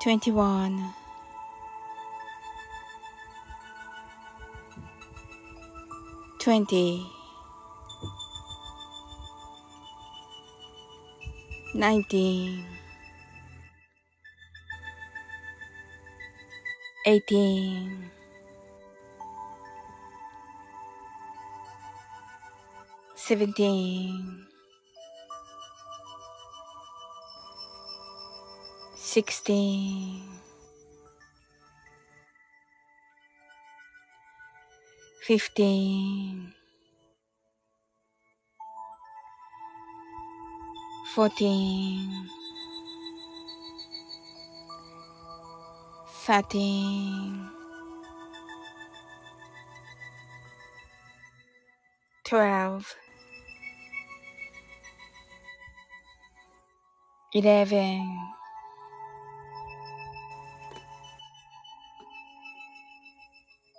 21 20 19 18 17 sixteen, fifteen, fourteen, thirteen, twelve. 11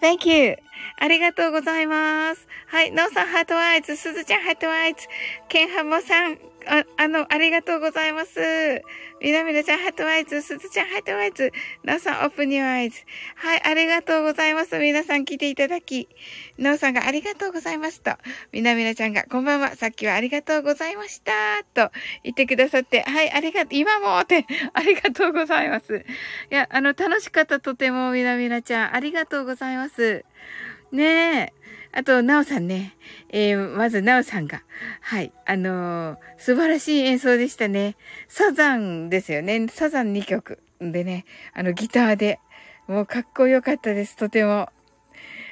Thank you. ありがとうございます。はい。ノーさん、 heart eyes。すずちゃん、 heart eyes。ケンハモさん、あ、あの、ありがとうございます。みなみなちゃん、 heart eyes。すずちゃん、 heart eyes。ノーさん、 open your eyes。はい。ありがとうございます。皆さん来ていただき。ノーさんがありがとうございますと。みなみなちゃんが、こんばんは。さっきはありがとうございました。と言ってくださって。はい。ありが、今もって、ありがとうございます。いや、あの、楽しかった。とても、みなみなちゃん。ありがとうございます。ねえ。あと、なおさんね。えー、まず、なおさんが。はい。あのー、素晴らしい演奏でしたね。サザンですよね。サザン2曲。でね、あの、ギターで。もうかっこよかったです。とても。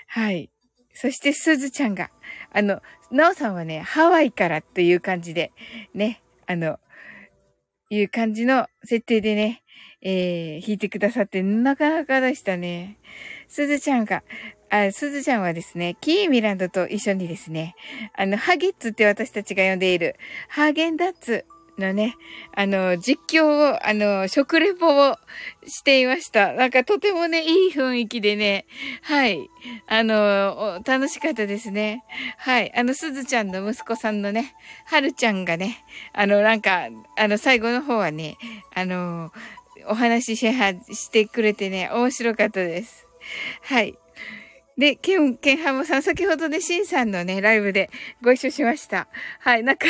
はい。そして、すずちゃんが。あの、なおさんはね、ハワイからっていう感じで、ね、あの、いう感じの設定でね、えー、弾いてくださって、なかなかでしたね。すずちゃんが、あ、すずちゃんはですね、キーミランドと一緒にですね、あの、ハゲッツって私たちが呼んでいる、ハーゲンダッツのね、あの、実況を、あの、食レポをしていました。なんかとてもね、いい雰囲気でね、はい、あの、楽しかったですね。はい、あの、すずちゃんの息子さんのね、はるちゃんがね、あの、なんか、あの、最後の方はね、あの、お話ししてくれてね、面白かったです。はい。で、ケン、ケンハムさん、先ほどね、シンさんのね、ライブでご一緒しました。はい、なんか、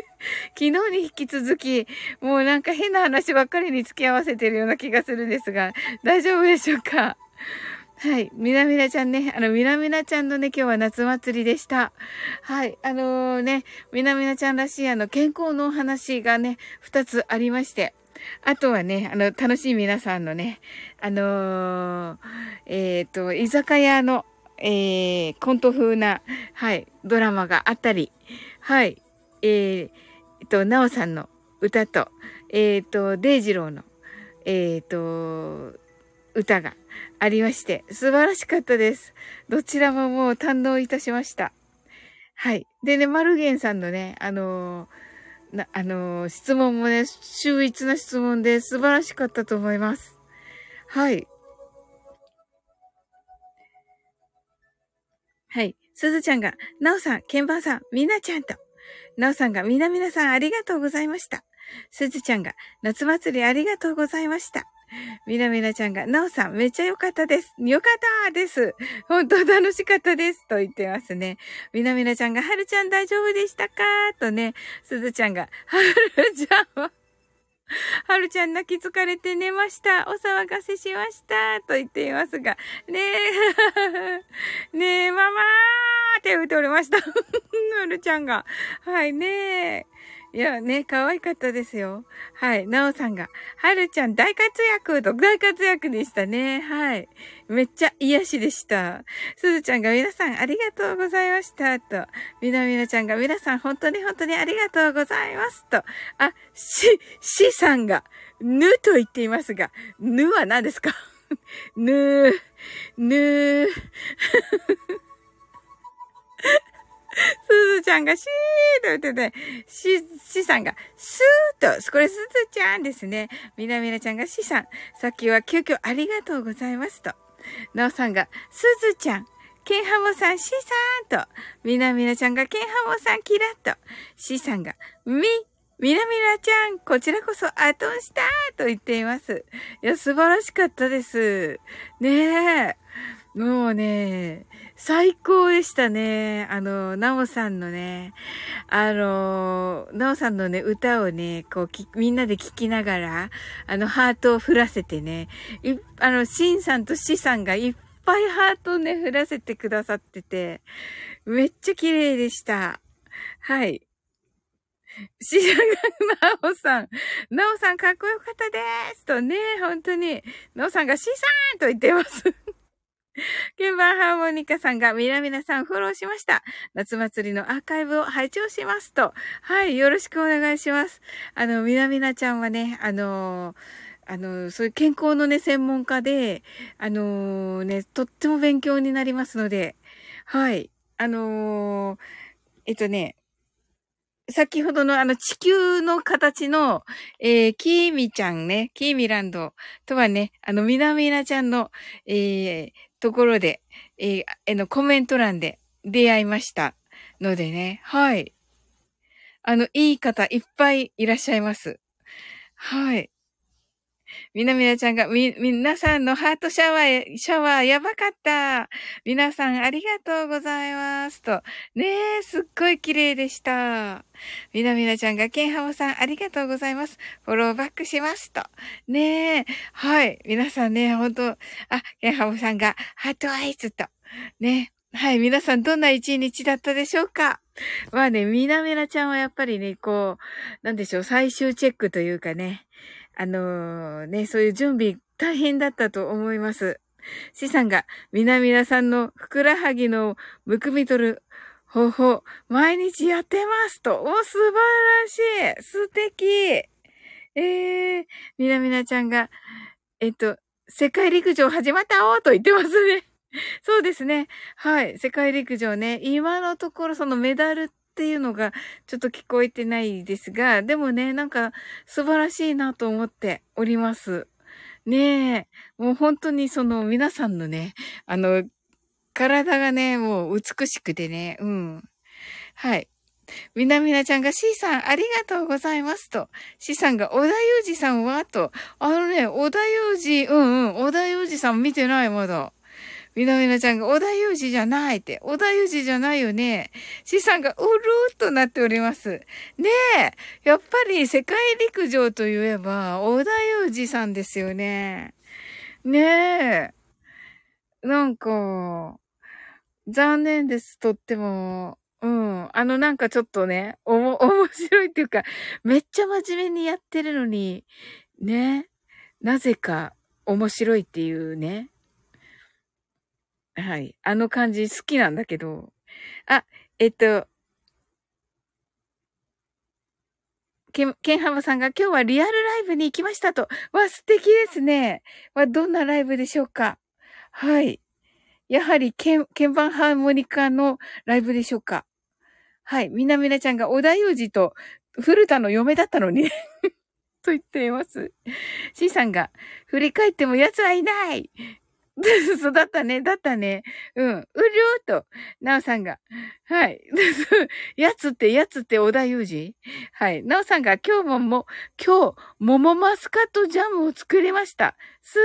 昨日に引き続き、もうなんか変な話ばっかりに付き合わせてるような気がするんですが、大丈夫でしょうか？はい。みなみなちゃんね。あの、みなみなちゃんのね、今日は夏祭りでした。はい。あのー、ね、みなみなちゃんらしいあの、健康のお話がね、二つありまして。あとはね、あの、楽しい皆さんのね、あのー、えっ、ー、と、居酒屋の、えー、コント風な、はい、ドラマがあったり、はい、えー、えっと、なおさんの歌と、えっ、と、デイジローの、えっ、と、歌がありまして、素晴らしかったです。どちらももう堪能いたしました。はい。でね、マルゲンさんのね、あのー、な、あのー、質問もね、秀逸な質問で素晴らしかったと思います。はい。はい。すずちゃんが、なおさん、けんばんさん、みなちゃんと。なおさんが、みなみなさんありがとうございました。すずちゃんが、夏祭りありがとうございました。みなみなちゃんが、なおさん、めっちゃ良かったです。よかったです。本当楽しかったです。と言ってますね。みなみなちゃんが、はるちゃん大丈夫でしたか？とね、すずちゃんが、はるちゃんは、はるちゃん泣き疲れて寝ました。お騒がせしました。と言っていますが。ねえ、ねえ、ママーって言っておりました。はるちゃんが。はいねえ。いやね、可愛かったですよ。はい。なおさんが、はるちゃん大活躍と大活躍でしたね。はい。めっちゃ癒しでした。すずちゃんが皆さんありがとうございました。と。みなみなちゃんが皆さん本当に本当にありがとうございます。と。あ、し、しさんが、ぬと言っていますが、ぬは何ですか？ぬー、ぬー、すずちゃんがシーと言ってて、し、しさんがスーと、これすずちゃんですね。みなみなちゃんがしさん。さっきは急遽ありがとうございますと。なおさんがすずちゃん。ケンハモさん、シさんと。みなみなちゃんがケンハモさん、キラッと。シさんが、み、みなみなちゃん、こちらこそアトンしたと言っています。いや、素晴らしかったです。ねえ。もうね、最高でしたね。あの、なおさんのね、あの、なおさんのね、歌をね、こうみんなで聴きながら、あの、ハートを振らせてね、い、あの、シンさんとシさんがいっぱいハートをね、振らせてくださってて、めっちゃ綺麗でした。はい。シさんが、なおさん、なおさんかっこよかったですとね、本当に、なおさんがシさんと言ってます。鍵盤ハーモニカさんがみなみなさんフォローしました。夏祭りのアーカイブを拝聴しますと。はい、よろしくお願いします。あの、みなみなちゃんはね、あのあの、そういう健康のね、専門家で、あのね、とっても勉強になりますので、はい。あのえっとね、先ほどのあの地球の形の、えー、キーミちゃんね、キーミランドとはね、あの、みなみなちゃんの、えー、ところで、えー、のコメント欄で出会いましたのでね、はい。あの、いい方いっぱいいらっしゃいます。はい。みなみなちゃんが、み、皆さんのハートシャワー、シャワーやばかった。皆さんありがとうございます。と。ねえ、すっごい綺麗でした。みなみなちゃんが、ケンハモさんありがとうございます。フォローバックしますと。ねえ、はい。皆さんね、本当あ、ケンハモさんが、ハートアイズと。ね。はい。皆さんどんな一日だったでしょうかまあね、みなみなちゃんはやっぱりね、こう、なんでしょう、最終チェックというかね。あのー、ね、そういう準備大変だったと思います。シさんが、みなみなさんのふくらはぎのむくみ取る方法、毎日やってますと。お、素晴らしい素敵えー、みなみなちゃんが、えっと、世界陸上始まったおと言ってますね。そうですね。はい。世界陸上ね。今のところそのメダルっていうのがちょっと聞こえてないですが、でもね、なんか素晴らしいなと思っております。ねえ、もう本当にその皆さんのね、あの、体がね、もう美しくてね、うん。はい。みなみなちゃんが C さんありがとうございますと。C さんが小田裕二さんはと。あのね、小田裕二、うんうん、小田裕二さん見てないまだ。みなみなちゃんが、小田裕二じゃないって。小田裕二じゃないよね。資産がうるーっとなっております。ねえ。やっぱり世界陸上といえば、小田裕二さんですよね。ねえ。なんか、残念です。とっても。うん。あの、なんかちょっとね、おも、面白いっていうか、めっちゃ真面目にやってるのに、ね。なぜか面白いっていうね。はい。あの感じ好きなんだけど。あ、えっと、ケン、ケンハムさんが今日はリアルライブに行きましたと。わ、素敵ですね。わ、どんなライブでしょうかはい。やはり、鍵盤ハーモニカのライブでしょうかはい。みなみなちゃんが小田裕二と古田の嫁だったのに と言っています。C さんが、振り返っても奴はいない そうだったね、だったね。うん。うりょうと、なおさんが。はい。やつって、やつって小田裕二？はい。なおさんが今日もも、今日、桃マスカットジャムを作りました。す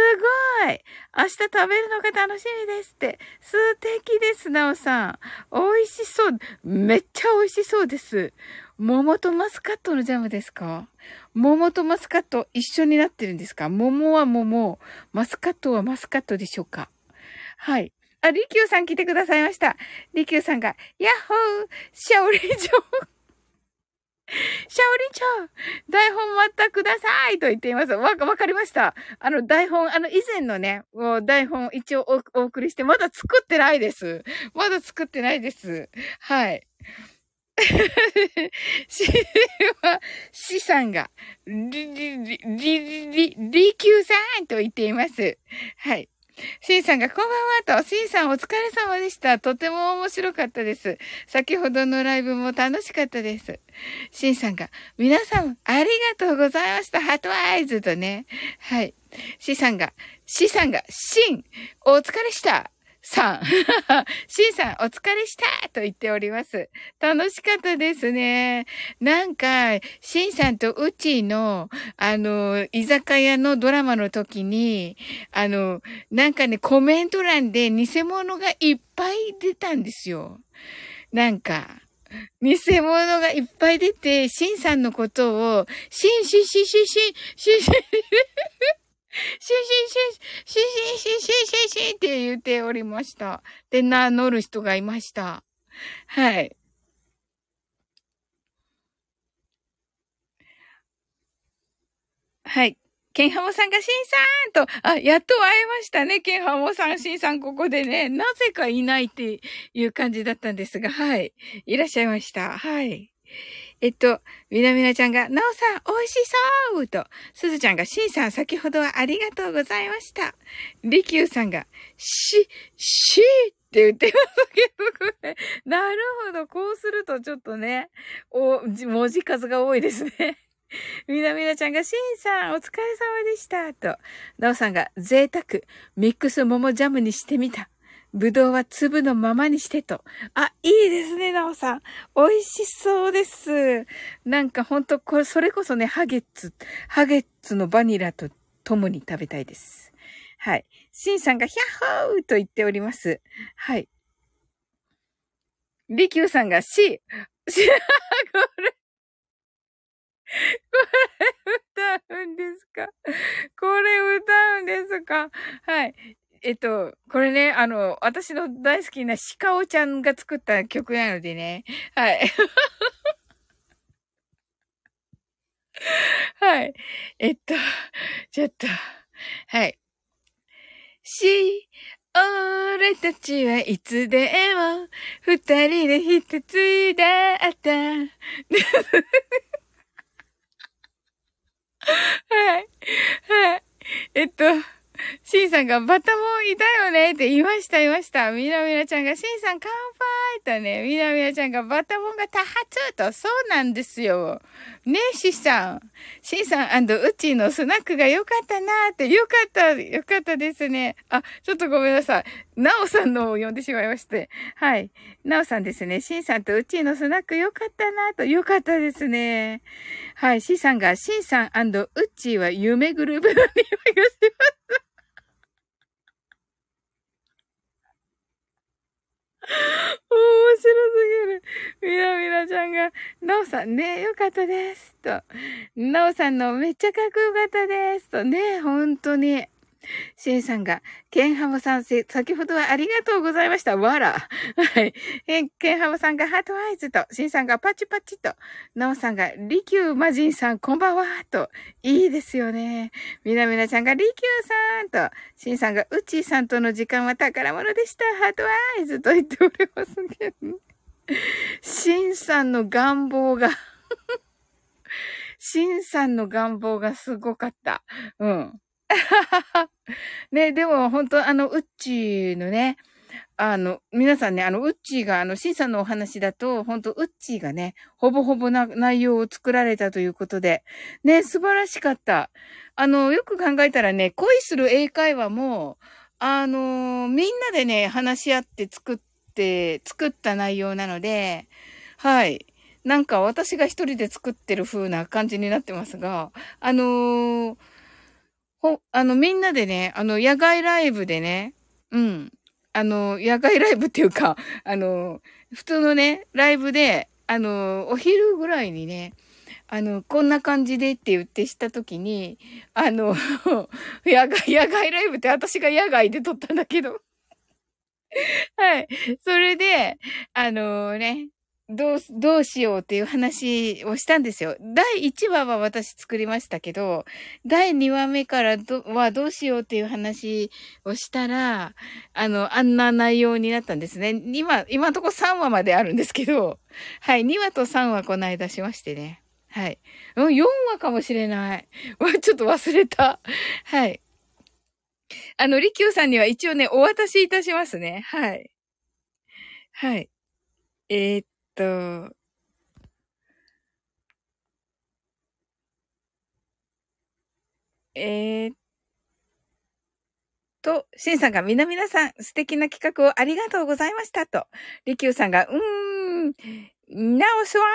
ごい明日食べるのが楽しみですって。素敵です、なおさん。美味しそう。めっちゃ美味しそうです。桃とマスカットのジャムですか？桃とマスカット一緒になってるんですか？桃は桃、マスカットはマスカットでしょうか？はい。あ、リキューさん来てくださいました。リキューさんが、ヤッホーシャオリンチョウシャオリンチョウ台本またくださいと言っています。わ、わかりました。あの、台本、あの、以前のね、もう台本一応お送りして、まだ作ってないです。まだ作ってないです。はい。しは、しさんが、り、り、り、り、り、りきゅうさんと言っています。はい。シンさんが、こんばんはと、シンさんお疲れ様でした。とても面白かったです。先ほどのライブも楽しかったです。シンさんが、皆さん、ありがとうございました。ハートアイズとね。はい。シさんが、シさんが、シン、お疲れした。さん。シンさん、お疲れしたと言っております。楽しかったですね。なんか、シンさんとウッチーの、あの、居酒屋のドラマの時に、あの、なんかね、コメント欄で偽物がいっぱい出たんですよ。なんか、偽物がいっぱい出て、シンさんのことを、シンシンシンシンシン、シンシン、シンシンシン、シンシンシンシンシンって言っておりました。で、名乗る人がいました。はい。はい。ケンハモさんがシンさんと、あ、やっと会えましたね。ケンハモさん、シンさん、ここでね。なぜかいないっていう感じだったんですが、はい。いらっしゃいました。はい。えっと、みなみなちゃんが、なおさん、美味しそうと、すずちゃんが、しんさん、先ほどはありがとうございました。りきゅうさんが、し、しって言ってますけど、これ。なるほど。こうするとちょっとね、お、文字数が多いですね。みなみなちゃんが、しんさん、お疲れ様でした。と、なおさんが、贅沢、ミックス桃ジャムにしてみた。ぶどうは粒のままにしてと。あ、いいですね、なおさん。美味しそうです。なんかほんと、これ、それこそね、ハゲッツ、ハゲッツのバニラと共に食べたいです。はい。シンさんがヒャッホーと言っております。はい。リキューさんが C。し、これ、これ歌うんですか？これ歌うんですか？はい。えっと、これね、あの、私の大好きなシカオちゃんが作った曲なのでね。はい。はい。えっと、ちょっと、はい。し、俺たちはいつでも二人で一つだった。はい。はい。えっと、シンさんがバタモンいたよねって言いました、言いました。みなみなちゃんが、シンさん乾杯とね、みなみなちゃんがバタモンが多発と、そうなんですよ。ねえシンさん。シンさんウッチーのスナックが良かったなーって、良かった、良かったですね。あ、ちょっとごめんなさい。なおさんのを呼んでしまいまして。はい。なおさんですね。シンさんとウッチーのスナック良かったなーと、良かったですね。はい。シンさんが、シンさんウッチーは夢グループの匂いがします。面白すぎる。みなみなちゃんが、なおさんね、よかったです。と。なおさんのめっちゃかっこよかったです。とね、本当に。シエさんが、ケンハムさん、先ほどはありがとうございました。わら。はい。ケンハモさんが heart eyes と、シンさんがパチパチと、ナオさんが、リキューマジンさん、こんばんはと、いいですよね。みなみなちゃんが、リキューさんと、シンさんが、ウチーさんとの時間は宝物でした。 heart eyes と言っておりますけど、シンさんの願望が シンさんの願望がすごかった。うん。ね、でも本当あの、ウッチーのね、あの、皆さんね、あの、ウッチーが、あの、シンさんのお話だと、本当ウッチーがね、ほぼほぼな内容を作られたということで、ね、素晴らしかった。あの、よく考えたらね、恋する英会話も、あの、みんなでね、話し合って作って、作った内容なので、はい。なんか私が一人で作ってる風な感じになってますが、あのーほ、あの、みんなでね、あの、野外ライブでね、うん。あの、野外ライブっていうか、あの、普通のね、ライブで、あの、お昼ぐらいにね、あの、こんな感じでって言ってしたときに、あの、野外、野外ライブって私が野外で撮ったんだけど。はい。それで、あのね、どう、どうしようっていう話をしたんですよ。第1話は私作りましたけど、第2話目からどはどうしようっていう話をしたら、あの、あんな内容になったんですね。今、今のところ3話まであるんですけど、はい、2話と3話この間しましてね。はい。うん、4話かもしれない。ちょっと忘れた。はい。あの、リキューさんには一応ね、お渡しいたしますね。はい。はい。えー、っと、えー、っと、シンさんが、みなみなさん、素敵な企画をありがとうございましたと。りきゅうさんが、うーん、なおすわ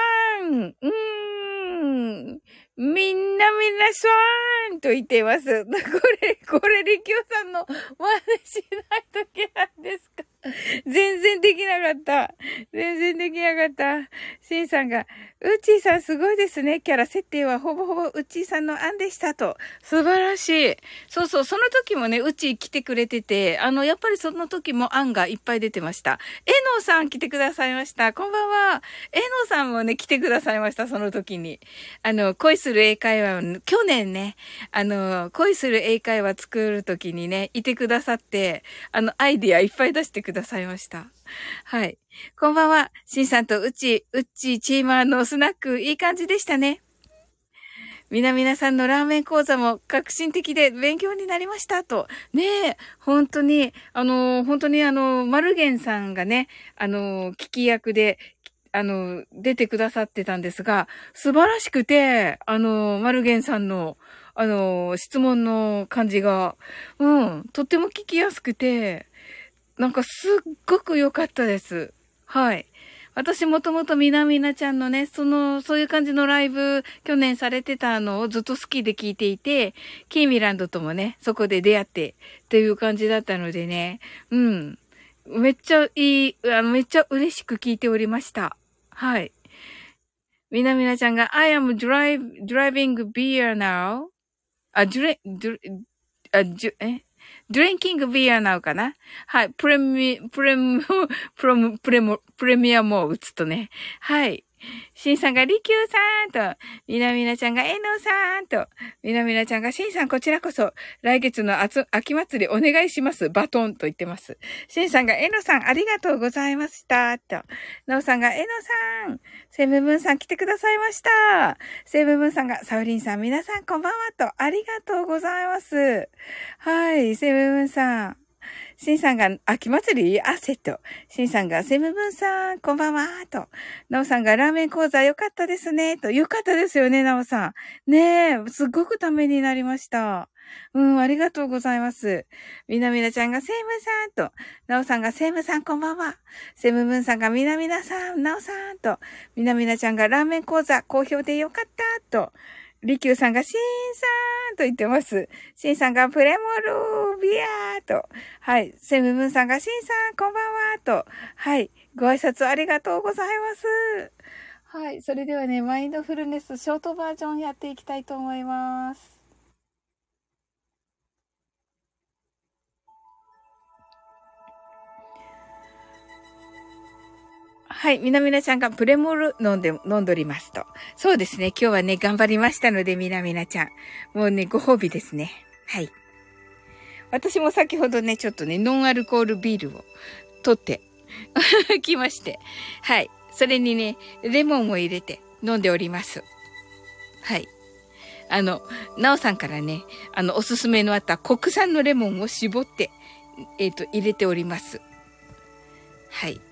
ーん、うーん、みんなみんなさーんと言っています。これ、これ、りきゅうさんの真似しないときなんですか？全然できなかった。全然できなかった。シンさんが、ウッチーさんすごいですね。キャラ設定はほぼほぼウッチーさんの案でしたと。素晴らしい。そうそう、その時もね、ウッチー来てくれてて、あの、やっぱりその時も案がいっぱい出てました。エノーさん来てくださいました。こんばんは。エノーさんもね、来てくださいました。その時に。あの、恋する英会話、去年ね、あの、恋する英会話作る時にね、いてくださって、あの、アイディアいっぱい出してくくださいました。はい。こんばんは。シンさんとうち、うっち、チーマーのスナック、いい感じでしたね。みなみなさんのラーメン講座も革新的で勉強になりましたと。ねえ、本当に、あの、本当にあの、マルゲンさんがね、あの、聞き役で、あの、出てくださってたんですが、素晴らしくて、あの、マルゲンさんの、あの、質問の感じが、うん、とっても聞きやすくて、なんかすっごく良かったです。はい。私もともとみなみなちゃんのね、その、そういう感じのライブ、去年されてたのをずっと好きで聞いていて、キーミランドともね、そこで出会って、っていう感じだったのでね、うん。めっちゃいい、あのめっちゃ嬉しく聞いておりました。はい。みなみなちゃんが、I am drive, driving beer now. あ、ドレ、ドレ、あ、じゅ、え？Drinking beer now かな？はい。プレミ、プレム、プレム、プレム、プレミアムを打つとね。はい。シンさんがリキューさんと、みなみなちゃんがえのさんと、みなみなちゃんがシンさんこちらこそ、来月の秋祭りお願いします。バトンと言ってます。シンさんがえのさんありがとうございました。と、なおさんがえのさん、セムブンさん来てくださいました。セムブンさんがサウリンさん皆さんこんばんはと、ありがとうございます。はい、セムブンさん。シンさんが、秋祭り？汗と。シンさんが、セムブンさん、こんばんは、と。ナオさんが、ラーメン講座よかったですね、と。よかったですよね、ナオさん。ねえ、すっごくためになりました。うん、ありがとうございます。みなみなちゃんが、セムさん、と。ナオさんが、セムさん、こんばんは。セムブンさんが、みなみなさん、ナオさん、と。みなみなちゃんが、ラーメン講座、好評でよかった、と。リキューさんがシンさんと言ってます。シンさんがプレモルビアーと。はい。セムブンさんがシンさんこんばんはと。はい。ご挨拶ありがとうございます。はい。それではね、マインドフルネスショートバージョンやっていきたいと思います。はい。みなみなちゃんがプレモル飲んで、飲んどりますと。そうですね。今日はね、頑張りましたので、みなみなちゃん。もうね、ご褒美ですね。はい。私も先ほどね、ちょっとね、ノンアルコールビールを取って きまして。はい。それにね、レモンを入れて飲んでおります。はい。あの、なおさんからね、あの、おすすめのあった国産のレモンを絞って、えっ、ー、と、入れております。はい。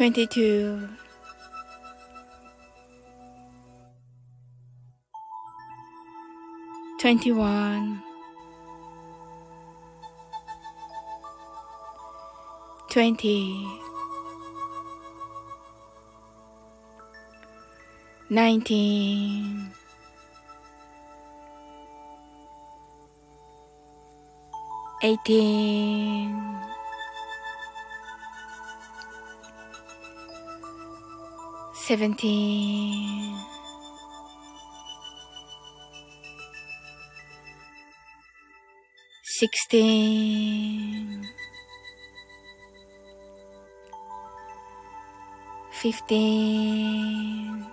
22 21 20 19 18 seventeen, sixteen, fifteen,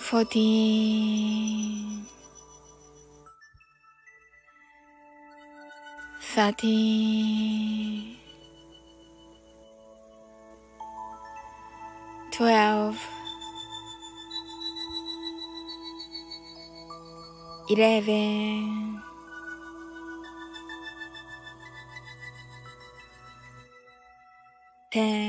fourteen, thirteen. 12 11 10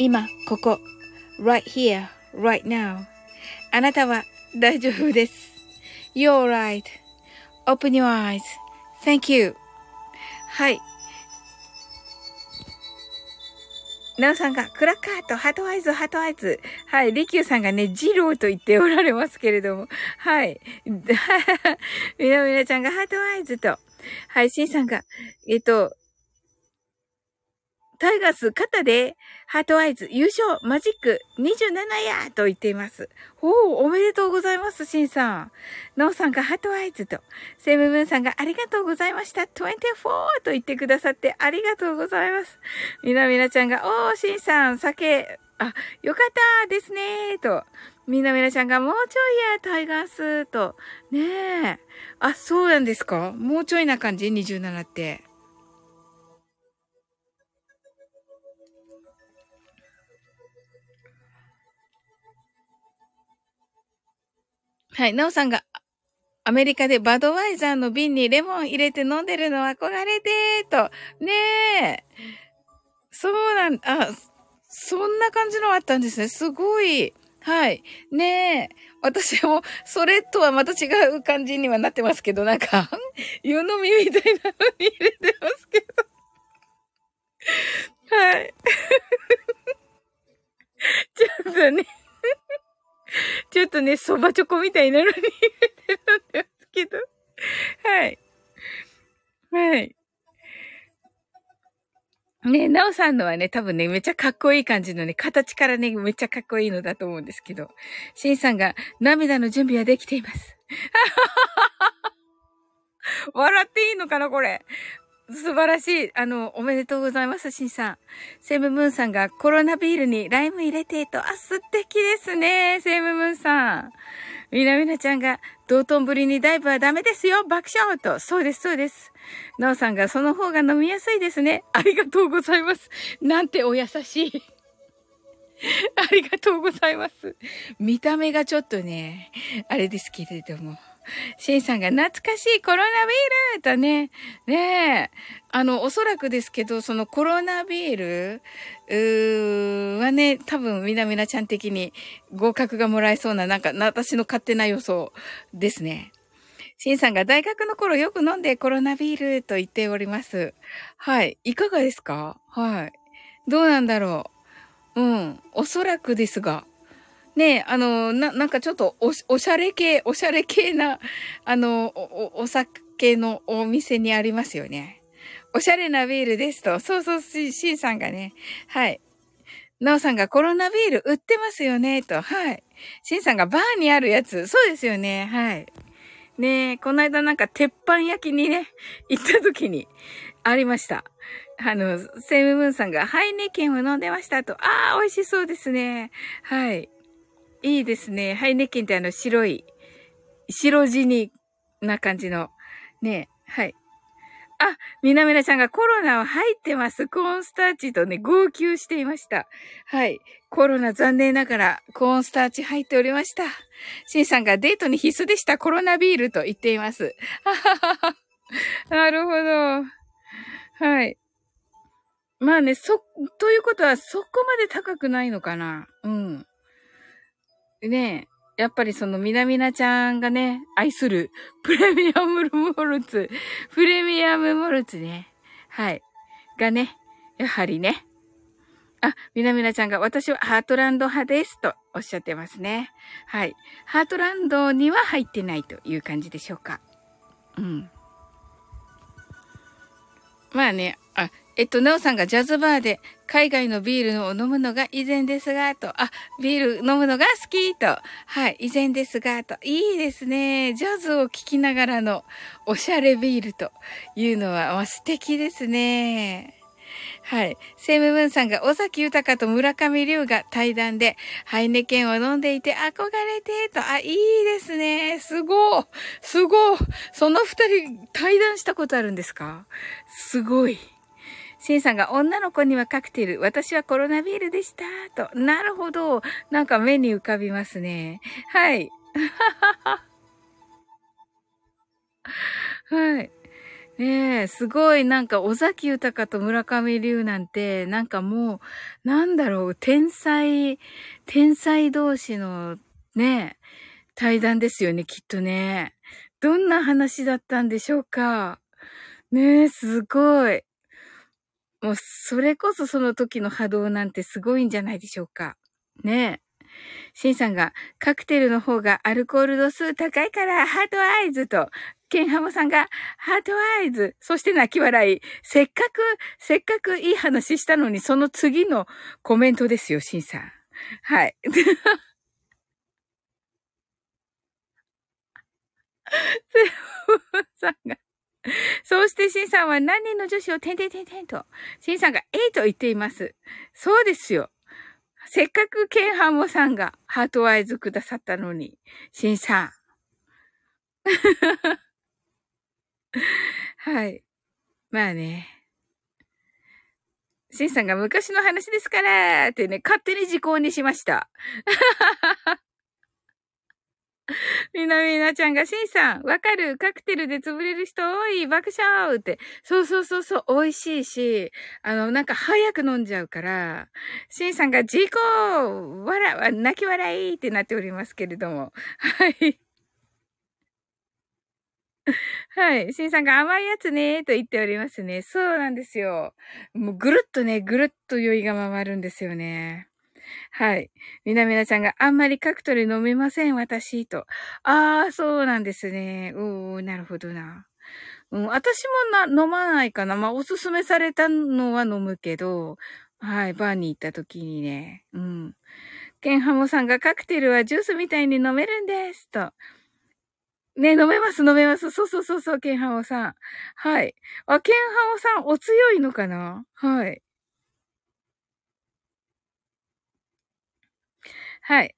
今、ここ、right here, right now. あなたは大丈夫です。You're alright.Open your eyes.Thank you. はい。なおさんが、クラッカーと heart eyes、heart eyes。はい。リキューさんがね、ジローと言っておられますけれども。はい。みなみなちゃんが heart eyes と。はい。シンさんが、えっと、タイガース肩でハートアイズ優勝マジック27やと言っています。おお、おめでとうございます、シンさん。ノーさんが heart eyes と、セムムンさんがありがとうございました。24と言ってくださってありがとうございます。みなみなちゃんが、おー、シンさん、酒、あ、よかったですねと。みなみなちゃんが、もうちょいや、タイガースと。ねえ。あ、そうなんですか？もうちょいな感じ ?27 って。はい。なおさんが、アメリカでバドワイザーの瓶にレモン入れて飲んでるの憧れてーと。ねえ。そうなん、あ、そんな感じのあったんですね。すごい。はい。ねえ。私も、それとはまた違う感じにはなってますけど、なんか、湯飲みみたいなのに入れてますけど。はい。ちょっとね ちょっとね、蕎麦チョコみたいなのに 入れてるんですけど。はい。はい。ねなおさんのはね、多分ね、めちゃかっこいい感じのね、形からね、めちゃかっこいいのだと思うんですけど、シンさんが涙の準備はできています。笑っていいのかな、これ。素晴らしい。あの、おめでとうございます、シンさん。セムムーンさんがコロナビールにライム入れてと、あ、素敵ですね、セムムーンさん。みなみなちゃんが、道頓ぶりにダイブはダメですよ、爆笑と。そうです、そうです。なおさんが、その方が飲みやすいですね。ありがとうございます。なんてお優しい。ありがとうございます。見た目がちょっとね、あれですけれども。シンさんが懐かしいコロナビールとね、ねえ、あの、おそらくですけど、そのコロナビール、うーはね、多分、みなみなちゃん的に合格がもらえそうな、なんか、私の勝手な予想ですね。シンさんが大学の頃よく飲んでコロナビールと言っております。はい。いかがですか？はい。どうなんだろう。うん。おそらくですが。ねあの、な、なんかちょっとお、おしゃれ系、おしゃれ系な、あの、お、お酒のお店にありますよね。おしゃれなビールですと。そうそう、シンさんがね。はい。ナオさんがコロナビール売ってますよね、と。はい。シンさんがバーにあるやつ。そうですよね。はい。ねえこの間なんか鉄板焼きにね、行った時にありました。あの、セムムーンさんがハイネケンを飲んでましたと。ああ、美味しそうですね。はい。いいですね。ハイネッケンってあの白い、白地にな感じの。ねはい。あ、みなみなちゃんがコロナは入ってます。コーンスターチとね、号泣していました。はい。コロナ残念ながらコーンスターチ入っておりました。シンさんがデートに必須でしたコロナビールと言っています。なるほど。はい。まあね、そ、ということはそこまで高くないのかな。うん。ねやっぱりそのみなみなちゃんがね、愛する プレミアムモルツ、プレミアムモルツね。はい。がね、やはりね。あ、みなみなちゃんが私はハートランド派ですとおっしゃってますね。はい。ハートランドには入ってないという感じでしょうか。うん。まあね、えっと、なおさんがジャズバーで海外のビールを飲むのが以前ですが、と。あ、ビール飲むのが好き、と。はい、以前ですが、と。いいですね。ジャズを聴きながらのおしゃれビールというのは、まあ、素敵ですね。はい。セムムーンさんが、尾崎豊と村上龍が対談で、ハイネケンを飲んでいて憧れて、と、あ、いいですね。すごい。すごい。その二人、対談したことあるんですか？すごい。シンさんが女の子にはカクテル、私はコロナビールでした。と。なるほど。なんか目に浮かびますね。はい。はい。ねえ、すごいなんか尾崎豊と村上龍なんて、なんかもう、なんだろう、天才、天才同士のね、対談ですよね、きっとね。どんな話だったんでしょうか。ねえ、すごい。もう、それこそその時の波動なんてすごいんじゃないでしょうか。ねえ。シンさんが、カクテルの方がアルコール度数高いから、 heart eyes と、ケンハモさんが、 heart eyes、そして泣き笑い。せっかく、せっかくいい話したのに、その次のコメントですよ、シンさん。はい。さんが そうして、シンさんは何人の女子をてんてんてんてんと、シンさんがえいと言っています。そうですよ。せっかくケンハモさんがハートアイズくださったのに、シンさん。はい。まあね。シンさんが昔の話ですからってね、勝手に時効にしました。みなみなちゃんが、しんさん、わかる？カクテルで潰れる人多い？爆笑って。そうそうそうそう、美味しいし、あの、なんか早く飲んじゃうから、しんさんが、事故わら、泣き笑いってなっておりますけれども。はい。はい。しんさんが甘いやつねと言っておりますね。そうなんですよ。もうぐるっとね、ぐるっと酔いが回るんですよね。はい。みなみなちゃんがあんまりカクトル飲めません、私、と。ああ、そうなんですね。おー、なるほどな。うん、私もな、飲まないかな。まあ、おすすめされたのは飲むけど、はい、バーに行った時にね。うん。ケンハモさんがカクテルはジュースみたいに飲めるんです、と。ね、飲めます、飲めます。そうそうそうそう、ケンハモさん。はい。あ、ケンハモさん、お強いのかな？はい。はい。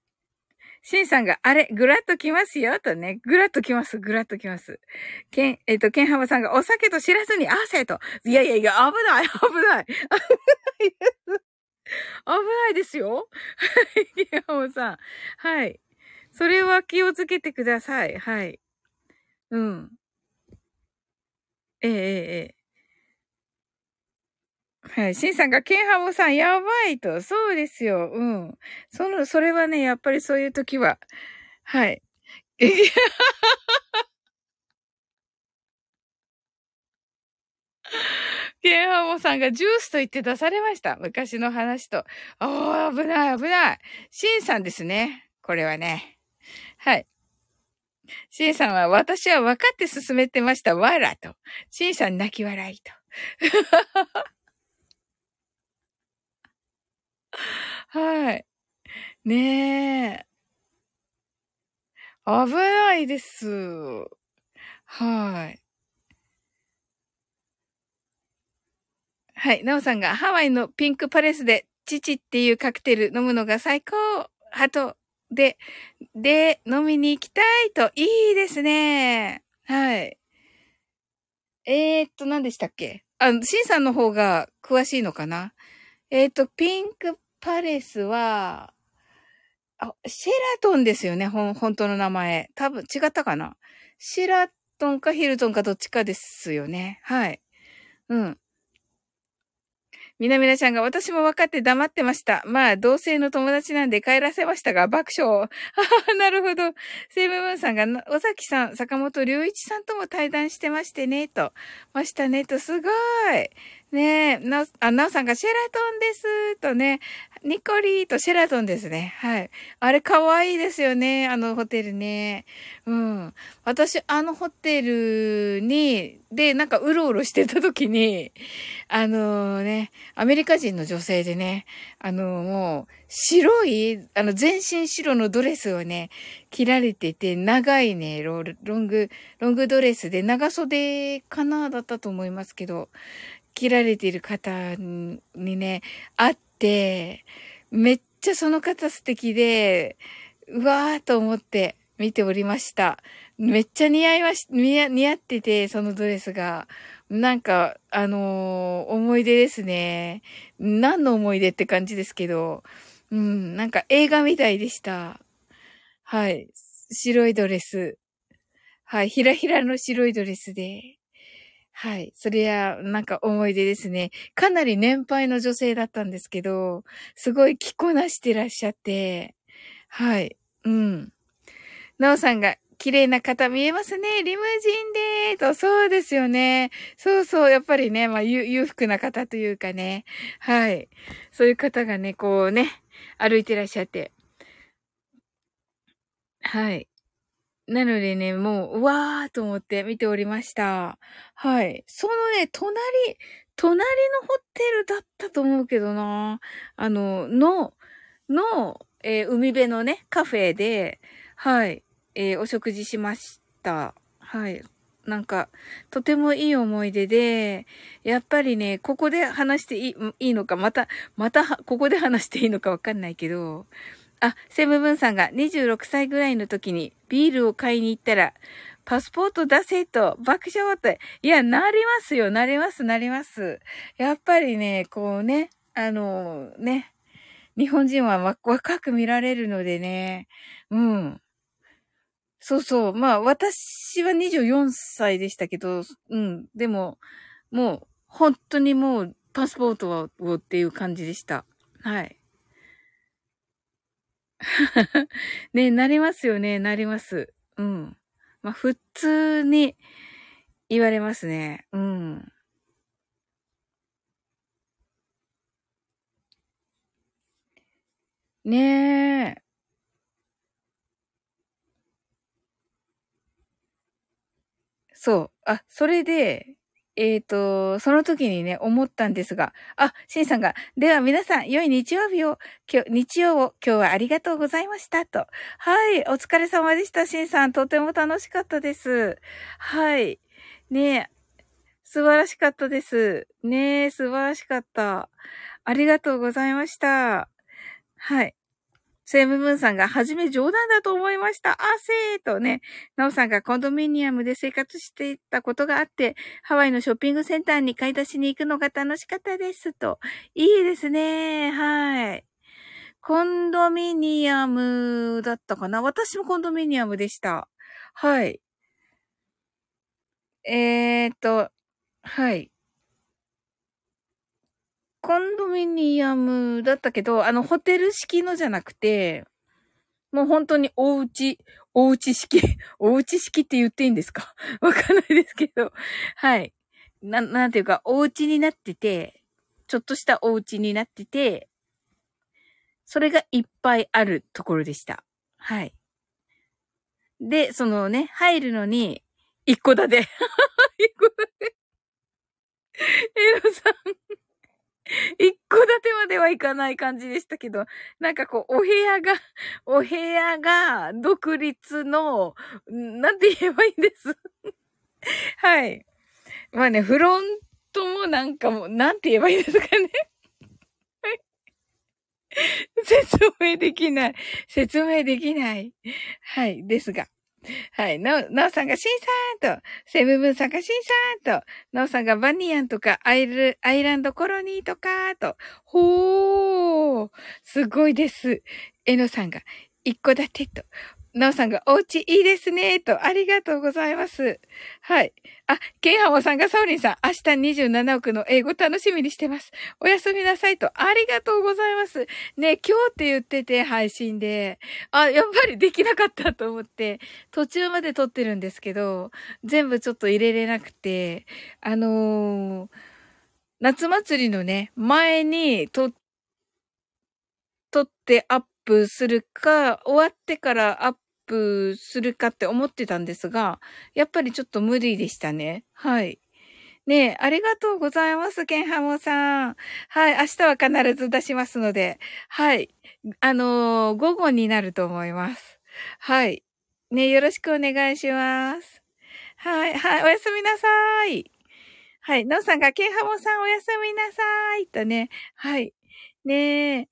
シンさんが、あれ、ぐらっときますよ、とね。ぐらっときます、ぐらっときます。ケン、えっ、ー、と、ケンハマさんが、お酒と知らずに汗と。いやいやいや、危ない、危ない。危ないです。危ないですよ。はい、ケンハマさん。はい。それは気をつけてください。はい。うん。ええええ。はい。シンさんが、ケンハモさん、やばいと。そうですよ。うん。その、それはね、やっぱりそういう時は、はい。ケンハモさんがジュースと言って出されました。昔の話と。ああ、危ない、危ない。シンさんですね。これはね。はい。シンさんは、私は分かって進めてました。わらと。シンさん泣き笑いと。はい。ねえ。危ないです。はい。はい。なおさんがハワイのピンクパレスで父っていうカクテル飲むのが最高ハトで、で、飲みに行きたいと、いいですね。はい。えー、っと、何でしたっけ？あの、シンさんの方が詳しいのかな？えっ、と、ピンクパレスは、あ、シェラトンですよね、ほん、本当の名前。多分違ったかな？シェラトンかヒルトンかどっちかですよね。はい。うん。みなみなちゃんが私も分かって黙ってました。まあ、同性の友達なんで帰らせましたが、爆笑。なるほど。セイムムーンさんが、尾崎さん、坂本龍一さんとも対談してましてね、と。ましたね、と、すごい。ねえ、な、あ、なおさんがシェラトンです、とね、ニコリーとシェラトンですね。はい。あれ可愛いですよね、あのホテルね。うん。私、あのホテルに、で、なんかうろうろしてた時に、あのー、ね、アメリカ人の女性でね、あのー、もう、白い、あの、全身白のドレスをね、着られてて、長いね、ロロング、ロングドレスで、長袖かなだったと思いますけど、切られている方にね、会って、めっちゃその方素敵で、うわーと思って見ておりました。めっちゃ似合いまし、似合ってて、そのドレスが。なんか、あのー、思い出ですね。何の思い出って感じですけど、うん、なんか映画みたいでした。はい。白いドレス。はい。ひらひらの白いドレスで。はい。それや、なんか思い出ですね。かなり年配の女性だったんですけど、すごい着こなしてらっしゃって、はい。うん。なおさんが、綺麗な方見えますね。リムジンでーと、そうですよね。そうそう、やっぱりね、まあ、裕福な方というかね。はい。そういう方がね、こうね、歩いてらっしゃって。はい。なのでね、もう、うわーと思って見ておりました。はい。そのね、隣、隣のホテルだったと思うけどな。あの、の、の、えー、海辺のね、カフェで、はい、えー、お食事しました。はい。なんか、とてもいい思い出で、やっぱりね、ここで話していいいいのか、また、また、ここで話していいのかわかんないけど、あ、セムブンさんが26歳ぐらいの時にビールを買いに行ったら、パスポート出せと爆笑って。いや、なりますよ。なります、なります。やっぱりね、こうね、あのね、日本人は若く見られるのでね、うん。そうそう。まあ、私は24歳でしたけど、うん。でも、もう、本当にもう、パスポートをっていう感じでした。はい。ね、なりますよね、なります。うん。まあ、普通に言われますね。うん。ねえ。そう。あ、それで、えっ、ー、と、その時にね、思ったんですが、あ、シンさんが、では皆さん、良い日曜日を、今日、日曜を、今日はありがとうございました、と。はい、お疲れ様でした、シンさん。とても楽しかったです。はい。ねえ素晴らしかったです。ねえ素晴らしかった。ありがとうございました。はい。セムムーンさんが、はじめ冗談だと思いました。あせーとね、ナオさんがコンドミニアムで生活していたことがあって、ハワイのショッピングセンターに買い出しに行くのが楽しかったですと。いいですね。はい。コンドミニアムだったかな？私もコンドミニアムでした。はい。えー、っと、はい。コンドミニアムだったけど、あの、ホテル式のじゃなくて、もう本当におうち、おうち式、おうち式って言っていいんですか？わかんないですけど。はい。な、なんていうか、お家になってて、ちょっとしたお家になってて、それがいっぱいあるところでした。はい。で、そのね、入るのに、一個だで。一個だで。エロさん 一戸建てまではいかない感じでしたけど、なんかこう、お部屋が、お部屋が独立の、なんて言えばいいんです？はい。まあね、フロントもなんかも、なんて言えばいいんですかね？説明できない。説明できない。はい。ですが。はい。なお、なおさんがシンさんと、セブブンさんがシンさんと、なおさんがバニアンとか、アイル、アイランドコロニーとか、と、ほー、すごいです。えのさんが、一個だてと、なおさんが、お家いいですね、と、ありがとうございます。はい。あ、ケンハモさんが、サオリンさん、明日27億の英語楽しみにしてます。おやすみなさいと、ありがとうございます。ね、今日って言ってて、配信で。あ、やっぱりできなかったと思って、途中まで撮ってるんですけど、全部ちょっと入れれなくて、あのー、夏祭りのね、前に撮、撮ってアップするか、終わってからアップするかって思ってたんですが、やっぱりちょっと無理でしたね。はい。ねえ、ありがとうございます、ケンハモさん。はい、明日は必ず出しますので、はい。あのー、午後になると思います。はい。ねよろしくお願いします。はい、はい、おやすみなさい。はい。なおさんが、ケンハモさんおやすみなさい。とね。はい。ねえ。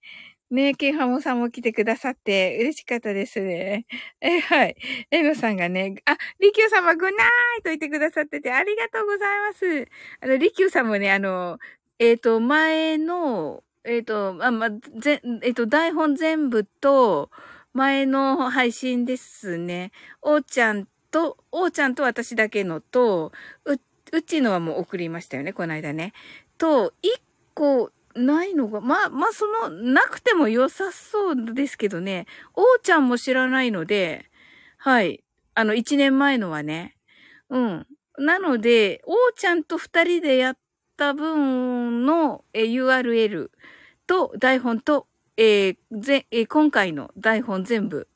ねえ、ケンハモさんも来てくださって嬉しかったですね。え、はい。エノさんがね、あ、リキュー様グナーイと言ってくださっててありがとうございます。あの、リキューさんもね、あの、えっ、ー、と、前の、えっ、ー、と、あ、まぜ、えっ、ー、と、台本全部と、前の配信ですね。おーちゃんと、おーちゃんと私だけのと、う、うちのはもう送りましたよね、この間ね。と、一個、ないのが、まあ、まあ、その、なくても良さそうですけどね。おーちゃんも知らないので、はい。あの、一年前のはね。うん。なので、おーちゃんと二人でやった分の URL と台本と、えー、ぜ、えー、今回の台本全部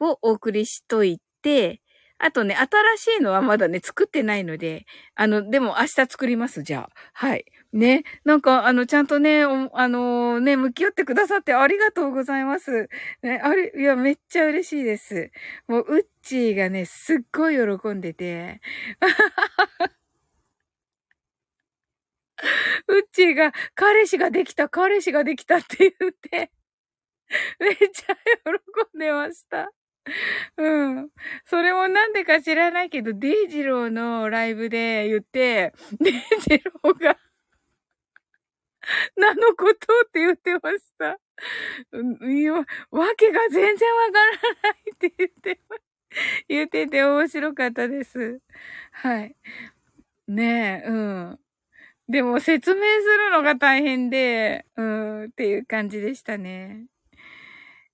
をお送りしといて、あとね、新しいのはまだね、作ってないので、あの、でも明日作ります、じゃあ。はい。ね。なんか、あの、ちゃんとね、あのー、ね、向き合ってくださってありがとうございます。ね、あれ、いや、めっちゃ嬉しいです。もう、うっちーがね、すっごい喜んでて。うっちーが、彼氏ができた、彼氏ができたって言って、めっちゃ喜んでました。うん。それもなんでか知らないけど、デイジローのライブで言って、デイジローが なのことって言ってました。いや、わけが全然わからないって言って、言ってて面白かったです。はい。ねえ、うん。でも説明するのが大変で、うん、っていう感じでしたね。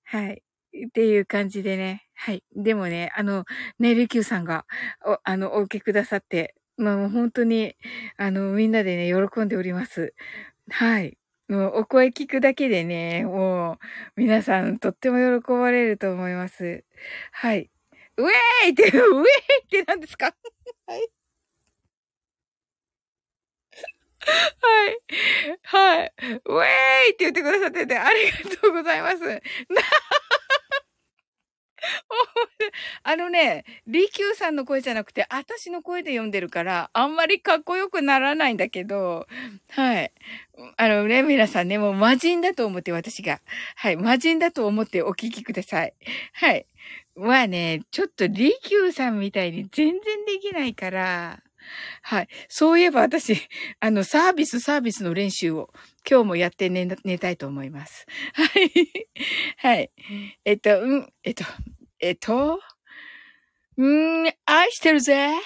はい。っていう感じでね。はい。でもね、あの、ね、リキューさんが、お、あの、お受けくださって、まあもう本当に、あの、みんなでね、喜んでおります。はい。もうお声聞くだけでね、もう、皆さんとっても喜ばれると思います。はい。ウェーイって、ウェーイって何ですか？はい。はい。はい。ウェーイって言ってくださってて、ありがとうございます。あのね、リキューさんの声じゃなくて、私の声で読んでるから、あんまりかっこよくならないんだけど、はい。あのね、皆さんね、もう魔人だと思って私が。はい。魔人だと思ってお聞きください。はい。まあね、ちょっとリキューさんみたいに全然できないから、はい。そういえば私、あの、サービスサービスの練習を今日もやって寝、寝たいと思います。はい。はい。えっと、うん、えっと、えっと、うん、愛してるぜっ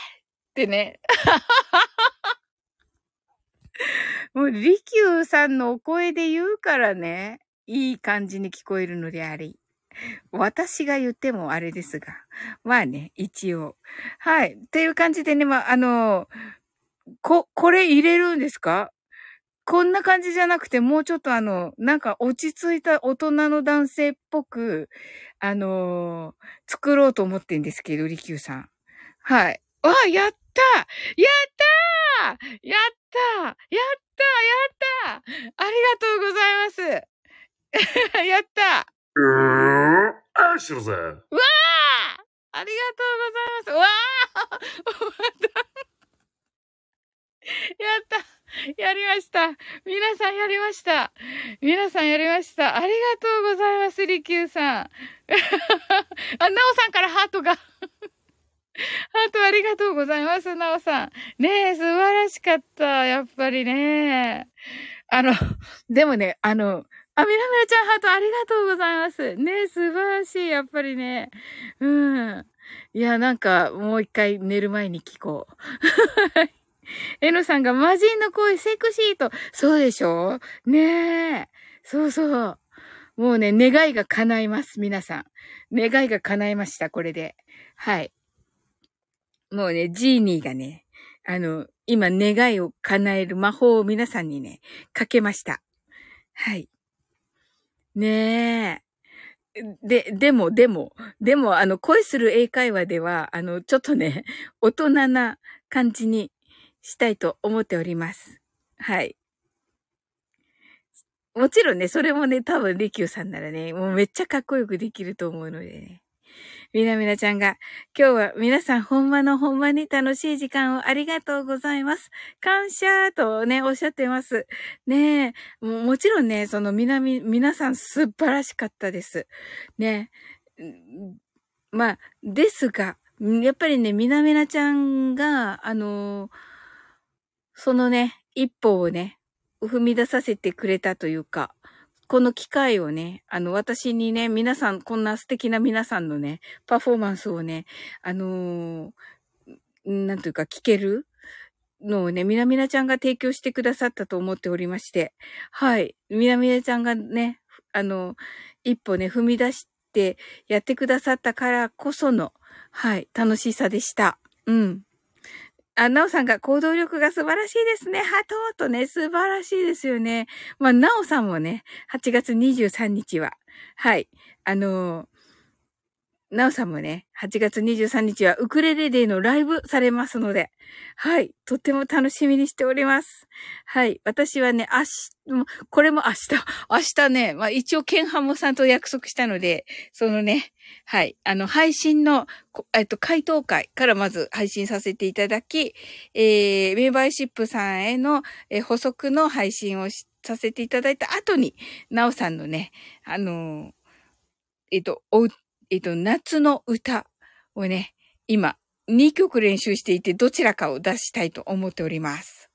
てね。もう、リキューさんのお声で言うからね、いい感じに聞こえるのであり。私が言ってもあれですが。まあね、一応。はい。っていう感じでね、まあ、あの、こ、これ入れるんですか？こんな感じじゃなくて、もうちょっとあの、なんか落ち着いた大人の男性っぽく、あのー、作ろうと思ってんですけど、リキューさん。はい。わあ、やったやったやったやったやったありがとうございます。やったうーん、愛してるぜ。わあありがとうございます。わあ やった やりました。皆さんやりました。皆さんやりました。ありがとうございます、リキューさん。あ、なおさんからハートが ハートありがとうございます、なおさん。ねえ、素晴らしかった。やっぱりね。あの、でもね、あの、あ、みなみなちゃんハートありがとうございます。ねえ、素晴らしい。やっぱりね。うん。いや、なんか、もう一回寝る前に聞こう。エノさんが魔人の声セクシーと。そうでしょ？ねえ。そうそう。もうね、願いが叶います。皆さん。願いが叶いました。これで。はい。もうね、ジーニーがね、あの、今願いを叶える魔法を皆さんにね、かけました。はい。ねえ。で、でも、でも、でも、あの、恋する英会話では、あの、ちょっとね、大人な感じにしたいと思っております。はい。もちろんね、それもね、多分、リキューさんならね、もうめっちゃかっこよくできると思うのでね。みなみなちゃんが、今日は皆さんほんまのほんまに楽しい時間をありがとうございます。感謝とね、おっしゃってます。ねえ、ももちろんね、そのみなみ、皆さん素晴らしかったです。ね。まあ、ですが、やっぱりね、みなみなちゃんが、あのー、そのね、一歩をね、踏み出させてくれたというか、この機会をね、あの、私にね、皆さん、こんな素敵な皆さんのね、パフォーマンスをね、あのー、なんというか聞けるのをね、みなみなちゃんが提供してくださったと思っておりまして、はい。みなみなちゃんがね、あの、一歩ね、踏み出してやってくださったからこその、はい、楽しさでした。うん。あ、なおさんが行動力が素晴らしいですね。ハトーとね、素晴らしいですよね。まあ、なおさんもね、8月23日は、はい、あのー、なおさんもね、8月23日はウクレレデーのライブされますので、はい、とっても楽しみにしております。はい、私はね、明日、これも明日、明日ね、まあ一応ケンハモさんと約束したので、そのね、はい、あの、配信の、えっと、回答会からまず配信させていただき、えー、メンバーシップさんへの、えー、補足の配信をさせていただいた後に、なおさんのね、あのー、えっと、お、えっと、夏の歌をね、今、2曲練習していて、どちらかを出したいと思っております。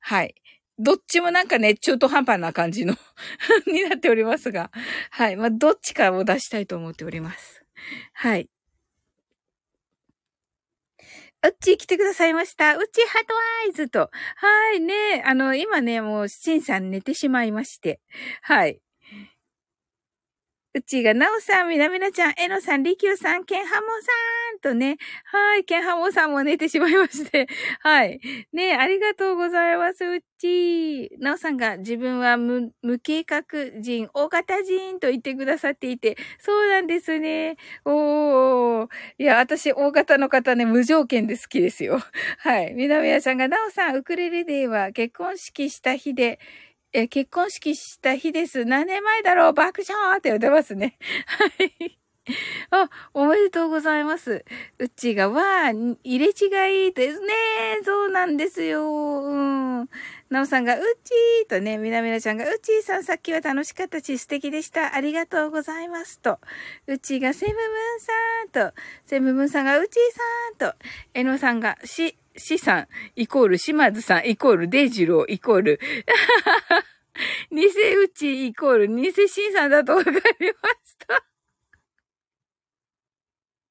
はい。どっちもなんかね、中途半端な感じの になっておりますが、はい。まあ、どっちかを出したいと思っております。はい。うっち来てくださいました。うっちハートアイズと。はいね。あの、今ね、もう、しんさん寝てしまいまして。はい。うちが、なおさん、みなみなちゃん、えのさん、りきゅうさん、けんはもさんとね、はい、けんはもさんも寝てしまいまして、はい。ねありがとうございます、うち。なおさんが、自分は無、計画人、大型人と言ってくださっていて、そうなんですね。おー。いや、私、大型の方ね、無条件で好きですよ。はい。みなみなちゃんが、なおさん、ウクレレデーは結婚式した日で、え、結婚式した日です。何年前だろう？爆笑って言ってますね。はい。あ、おめでとうございます。うちが、わ入れ違いですね。そうなんですよ。うん。なおさんが、うちーとね、みなみなちゃんが、うちーさんさっきは楽しかったし素敵でした。ありがとうございます。と。うちが、セムムーンさんと、セムムーンさんが、うちーさんと、えのさんが、し、しさん、イコール、島津さん、イコール、デジロー、イコール、偽うち、イコール、偽しんさんだとわかりました。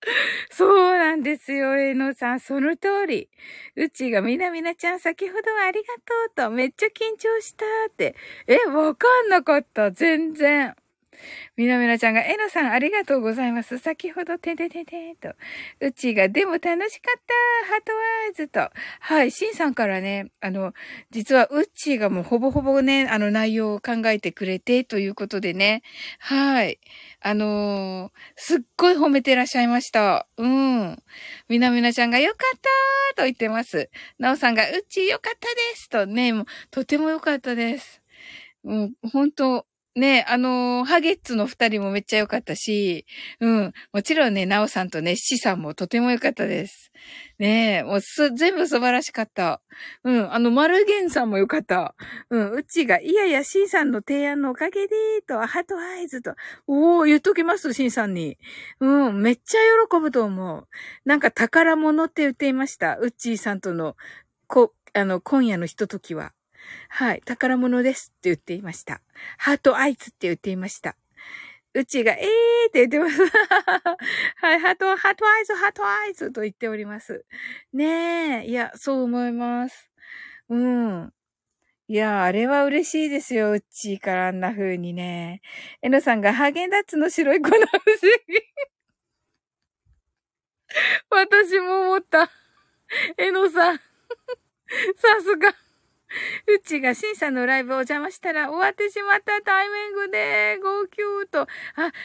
そうなんですよ、えのさん。その通り。うちがみなみなちゃん先ほどはありがとうと、めっちゃ緊張したって。え、わかんなかった。全然。みなみなちゃんが、えのさんありがとうございます。先ほど、ててててと。うちが、でも楽しかったハートワーズと。はい、しんさんからね、あの、実はうっちがもうほぼほぼね、あの内容を考えてくれて、ということでね。はい。あのー、すっごい褒めてらっしゃいました。うん。みなみなちゃんがよかったと言ってます。なおさんが、うちーよかったですとね、もう、とてもよかったです。もう、本当ね、あのー、ハゲッツの二人もめっちゃ良かったし、うん。もちろんね、ナオさんとね、シさんもとても良かったです。ねもうす、全部素晴らしかった。うん。あの、マルゲンさんも良かった。うん。うちが、いやいや、シンさんの提案のおかげで、と、 heart eyes と。おー、言っときます、シンさんに。うん。めっちゃ喜ぶと思う。なんか宝物って言っていました。うっちーさんとの、こ、あの、今夜のひとときは。はい、宝物ですって言っていました。 heart eyes って言っていました。うちが、えーって言ってます。はい、 heart、heart eyes、heart eyes と言っております。ねえ、いや、そう思います。うん。いや、あれは嬉しいですよ、うちからあんな風にね。えのさんがハーゲンダッツの白い粉不思議。私も思った。えのさん。さすが。うちがシンさんのライブお邪魔したら終わってしまったタイミングで、号泣と。あ、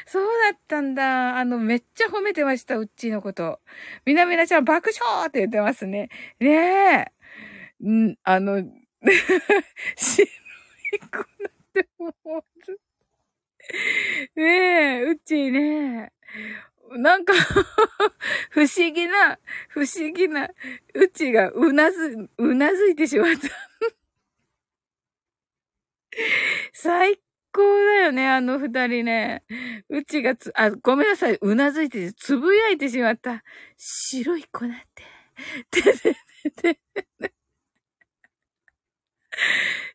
そうだったんだ。あの、めっちゃ褒めてました、うちのこと。みなみなちゃん爆笑って言ってますね。ねえ。ん、あの、白い子なって思う。ねえ、うちーね。なんか 不思議な、不思議な、うちがうなず、うなずいてしまった 最高だよね、あの二人ね。うちがつ、あ、ごめんなさい、うなずいて、つぶやいてしまった。白い粉って。てててて。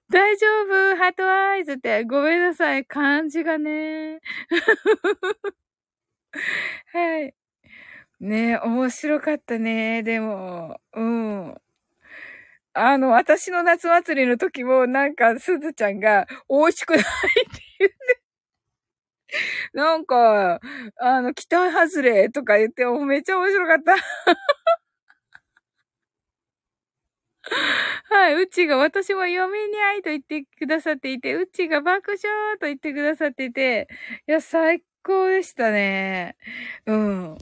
大丈夫？ハートアイズって、ごめんなさい、漢字がね。はい。ね面白かったね。でも、うん。あの、私の夏祭りの時も、なんか、すずちゃんが、美味しくないって言って、なんか、あの、期待外れとか言って、めっちゃ面白かった。はい、うちが私も読みにゃいと言ってくださっていて、うちが爆笑と言ってくださっていて、いや、最高でしたね。うん。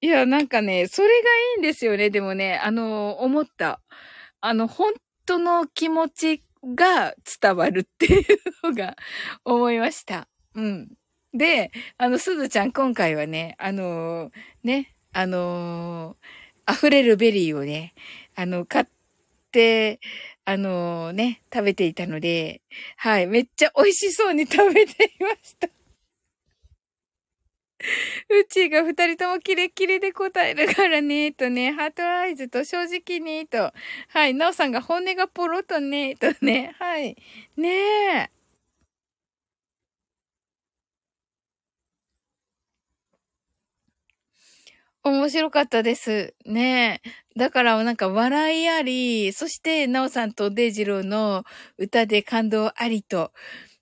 いや、なんかね、それがいいんですよね。でもね、あの、思った。あの、本当の気持ちが伝わるっていうのが思いました。うん。で、あの、すずちゃん今回はね、あのー、ね、あのー、溢れるベリーをね、あの、買って、あのー、ね、食べていたので、はい、めっちゃ美味しそうに食べていました。うちが二人ともキレッキレで答えるからね、とね、 heart eyes と正直に、と。はい、なおさんが本音がポロとね、とね、はい。ねえ。面白かったです。ね。だからなんか笑いあり、そしてなおさんとデイジローの歌で感動ありと。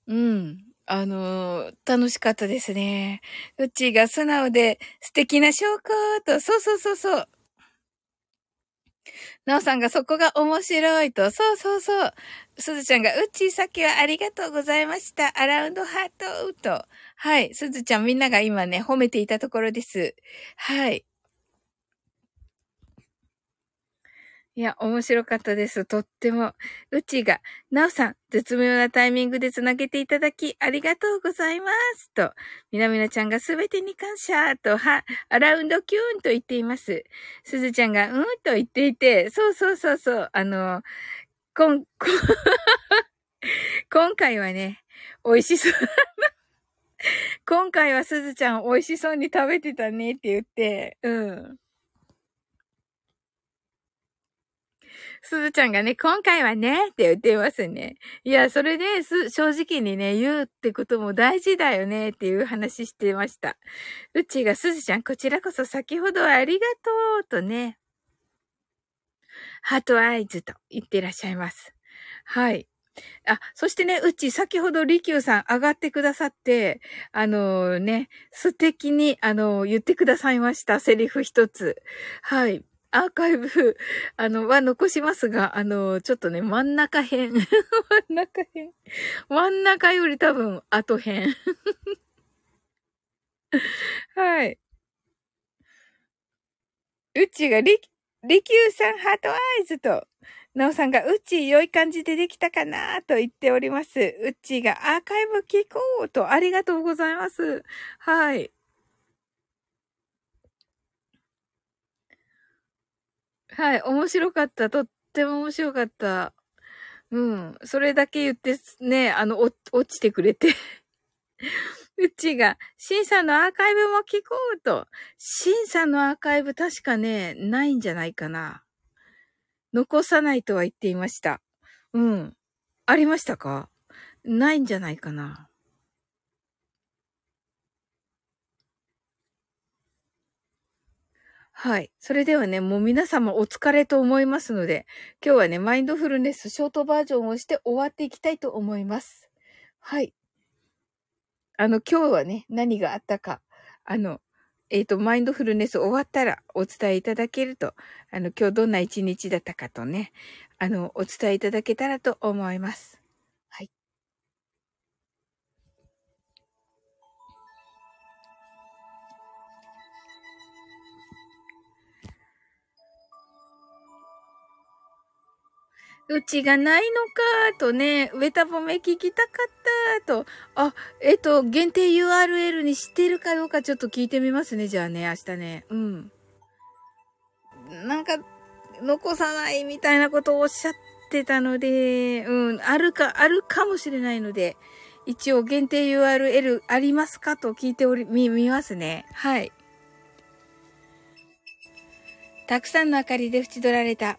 うん。あのー、楽しかったですね。うちが素直で素敵な証拠と、そうそうそうそう。なおさんがそこが面白いと、そうそうそう。すずちゃんが、うちさっきはありがとうございました。アラウンドハートと。はい。すずちゃんみんなが今ね、褒めていたところです。はい。いや、面白かったです。とっても。うちが、なおさん、絶妙なタイミングで繋げていただき、ありがとうございます。と、みなみなちゃんがすべてに感謝。と、は、アラウンドキューンと言っています。すずちゃんが、うんと言っていて、そうそうそうそう、あの、こん、こ 今回はね、美味しそう。今回はすずちゃん美味しそうに食べてたねって言って、うん。すずちゃんがね、今回はね、って言ってますね。いや、それで、す、正直にね、言うってことも大事だよね、っていう話してました。うちがすずちゃん、こちらこそ先ほどはありがとう、とね、ハートアイズと言ってらっしゃいます。はい。あ、そしてね、うち、先ほど、りきゅうさん上がってくださって、あのー、ね、素敵に、あのー、言ってくださいました。セリフ一つ。はい。アーカイブ、あの、は残しますが、あの、ちょっとね、真ん中辺。真ん中辺。真ん中より多分、後辺。はい。うちがり、りきゅうさんハートアイズと、なおさんが、うち良い感じでできたかなと言っております。うちがアーカイブ聞こうと、ありがとうございます。はい。はい、面白かった。とっても面白かった。うん。それだけ言ってね、あの、落ちてくれて うちが、シンさんのアーカイブも聞こうと。シンさんのアーカイブ確かね、ないんじゃないかな。残さないとは言っていました。うん。ありましたか？ないんじゃないかな。はい。それではね、もう皆様お疲れと思いますので、今日はね、マインドフルネスショートバージョンをして終わっていきたいと思います。はい。あの、今日はね、何があったか、あの、えっ、ー、と、マインドフルネス終わったらお伝えいただけると、あの、今日どんな一日だったかとね、あの、お伝えいただけたらと思います。うちがないのか、とね、上たぼめ聞きたかっったと。あ、えっと、限定 URL にしてるかどうかちょっと聞いてみますね、じゃあね、明日ね。うん。なんか、残さないみたいなことをおっしゃってたので、うん、あるか、あるかもしれないので、一応限定 URL ありますかと聞いており、み、見ますね。はい。たくさんの明かりで縁取られた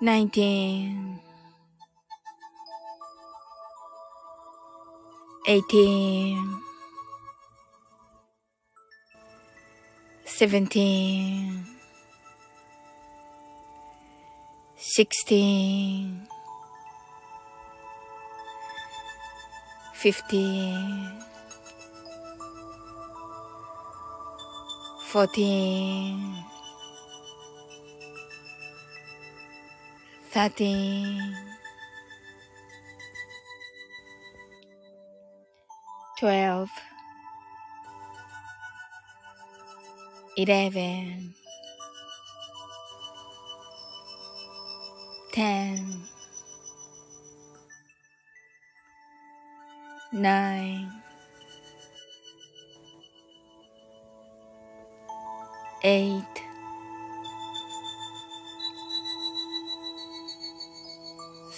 nineteen, eighteen, seventeen, sixteen, fifteen. 14 thirteen, twelve, eleven, ten, nine, eight.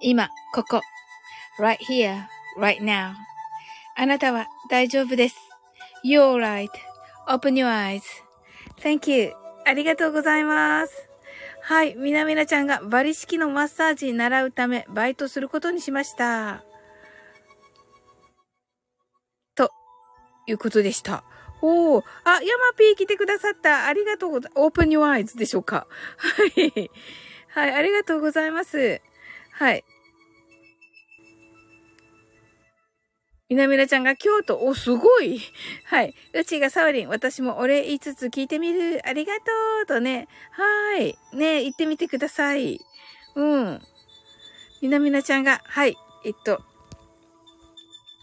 今、ここ。right here, right now. あなたは大丈夫です。You're right.Open your eyes.Thank you. ありがとうございます。はい。みなみなちゃんがバリ式のマッサージ習うためバイトすることにしました。ということでした。おー。あ、ヤマピー来てくださった。ありがとうございます。Open your eyes でしょうか。はい。はい。ありがとうございます。はい。みなみなちゃんが京都、お、すごい。はい。うちがサウリン、私もお礼言いつつ聞いてみる。ありがとう。とね。はい。ね行ってみてください。うん。みなみなちゃんが、はい。えっと、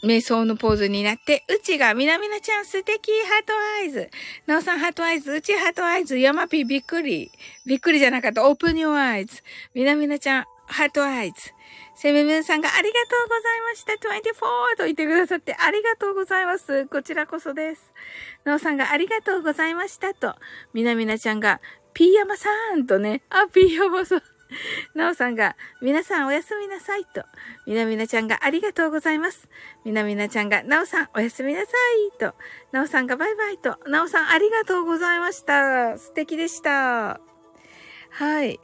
瞑想のポーズになって、うちが、みなみなちゃん素敵、 heart eyes。なおさん heart eyes、うち heart eyes、ヤマピーびっくり。びっくりじゃなかった、オープンヨーアイズ。みなみなちゃん、ハートアイズ。セムムーンさんがありがとうございました。24と言ってくださってありがとうございます。こちらこそです。なおさんがありがとうございましたと。みなみなちゃんが、ピーヤマさんとね、あ、ピーヤマさん。なおさんが、皆さんおやすみなさいと。みなみなちゃんがありがとうございます。みなみなちゃんが、なおさんおやすみなさいと。なおさんがバイバイと。なおさんありがとうございました。素敵でした。はい。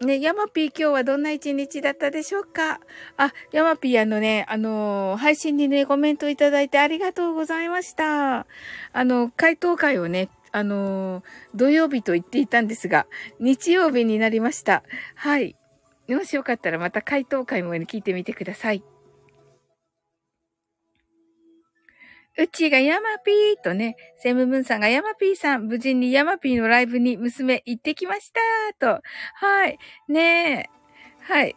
ね、ヤマピー今日はどんな一日だったでしょうか？あ、ヤマピーあのね、あのー、配信にね、コメントいただいてありがとうございました。あの、回答会をね、あのー、土曜日と言っていたんですが、日曜日になりました。はい。もしよかったらまた回答会も、ね、聞いてみてください。うちがヤマピーとね、セムムンさんがヤマピーさん、無事にヤマピーのライブに娘行ってきましたと。はい。ねえ。はい。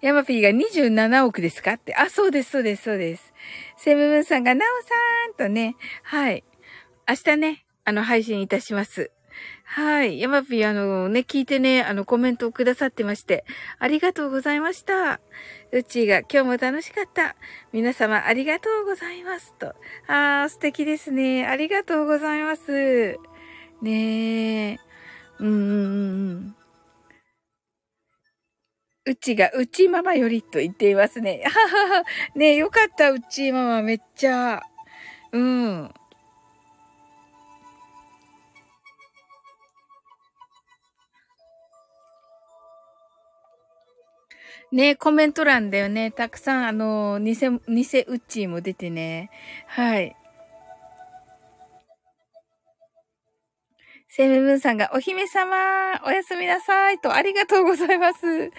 ヤマピーが27億ですかって。あ、そうです、そうです、そうです。セムムンさんが、ナオさんとね、はい。明日ね、あの、配信いたします。はい。ヤマピー、あのね、聞いてね、あの、コメントをくださってまして、ありがとうございました。うちが、今日も楽しかった。皆様、ありがとうございます。と。あー、素敵ですね。ありがとうございます。ねえ。うんうんうん。うちが、うちママよりと言っていますね。ははは。ねよかった、うちママめっちゃ。うん。ねコメント欄だよね。たくさん、あの、偽、偽ウッチーも出てね。はい。セムムーンさんが、お姫様、おやすみなさいと、ありがとうございます。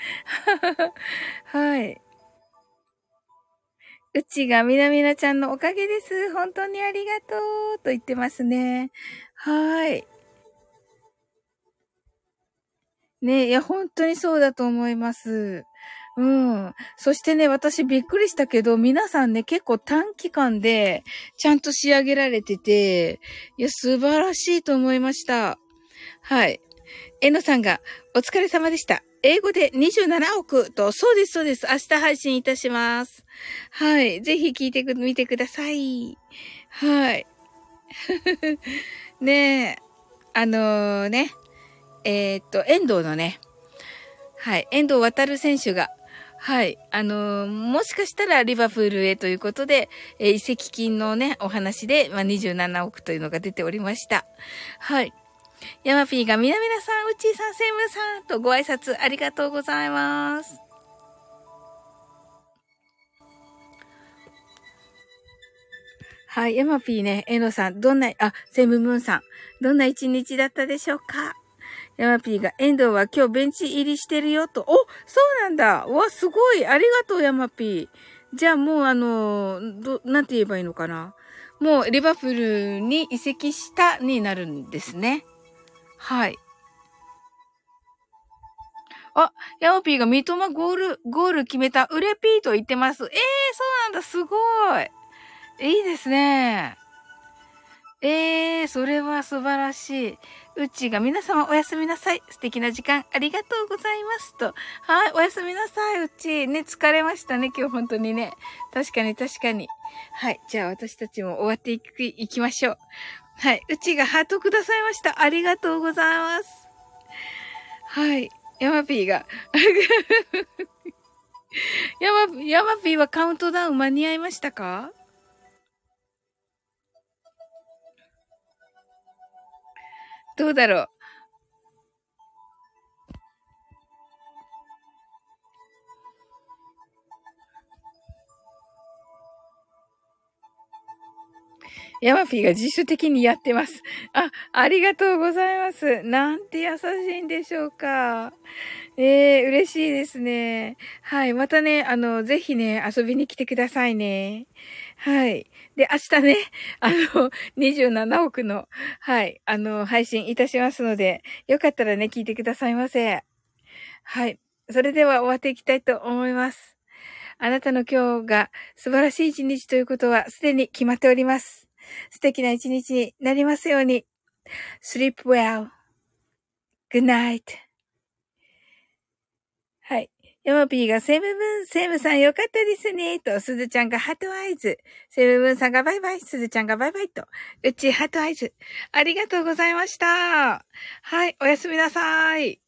はい。うちがみなみなちゃんのおかげです。本当にありがとうと言ってますね。はい。ねいや、本当にそうだと思います。うん。そしてね、私びっくりしたけど、皆さんね、結構短期間で、ちゃんと仕上げられてて、いや、素晴らしいと思いました。はい。えのさんが、お疲れ様でした。英語で27億と、そうです、そうです。明日配信いたします。はい。ぜひ聞いてみてください。はい。ねえ、あのー、ね、えー、っと、遠藤のね、はい、遠藤航選手が、はい。あのー、もしかしたらリバプールへということで、えー、移籍金のね、お話で、まあ、27億というのが出ておりました。はい。ヤマピーが、みなみなさん、うちーさん、セムさんとご挨拶ありがとうございます。はい。ヤマピーね、えのさん、どんな、あ、セムムーンさん、どんな一日だったでしょうか？ヤマピーが、遠藤は今日ベンチ入りしてるよと。おそうなんだわ、すごいありがとう、ヤマピー。じゃあもうあの、ど、なんて言えばいいのかなもうリバプールに移籍したになるんですね。はい。あ、ヤマピーが三笘ゴール、ゴール決めた、うれピーと言ってます。ええー、そうなんだ、すごい。いいですね。ええー、それは素晴らしい。うちが皆様おやすみなさい。素敵な時間ありがとうございますと。はい、おやすみなさい、うち。ね、疲れましたね、今日本当にね。確かに確かに。はい、じゃあ私たちも終わっていく、いきましょう。はい、うちがハートくださいました。ありがとうございます。はい、ヤマピーが。ヤマ、ヤマピーはカウントダウン間に合いましたか？どうだろう。ヤマピーが自主的にやってます。あ、ありがとうございます。なんて優しいんでしょうか。ええー、嬉しいですね。はい。またね、あの、ぜひね、遊びに来てくださいね。はい。で、明日ね、あの、27億の、はい、あの、配信いたしますので、よかったらね、聞いてくださいませ。はい。それでは終わっていきたいと思います。あなたの今日が素晴らしい一日ということはすでに決まっております。素敵な一日になりますように。sleep well.good night. ヤマピーがセムブン、セムさんよかったですね。と、すずちゃんが heart eyes。セムブンさんがバイバイ。すずちゃんがバイバイと。うち heart eyes。ありがとうございました。はい、おやすみなさい。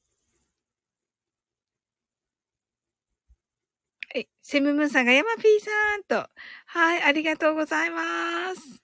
はい。セムムーンさんがヤマピーさんと。はい、ありがとうございます。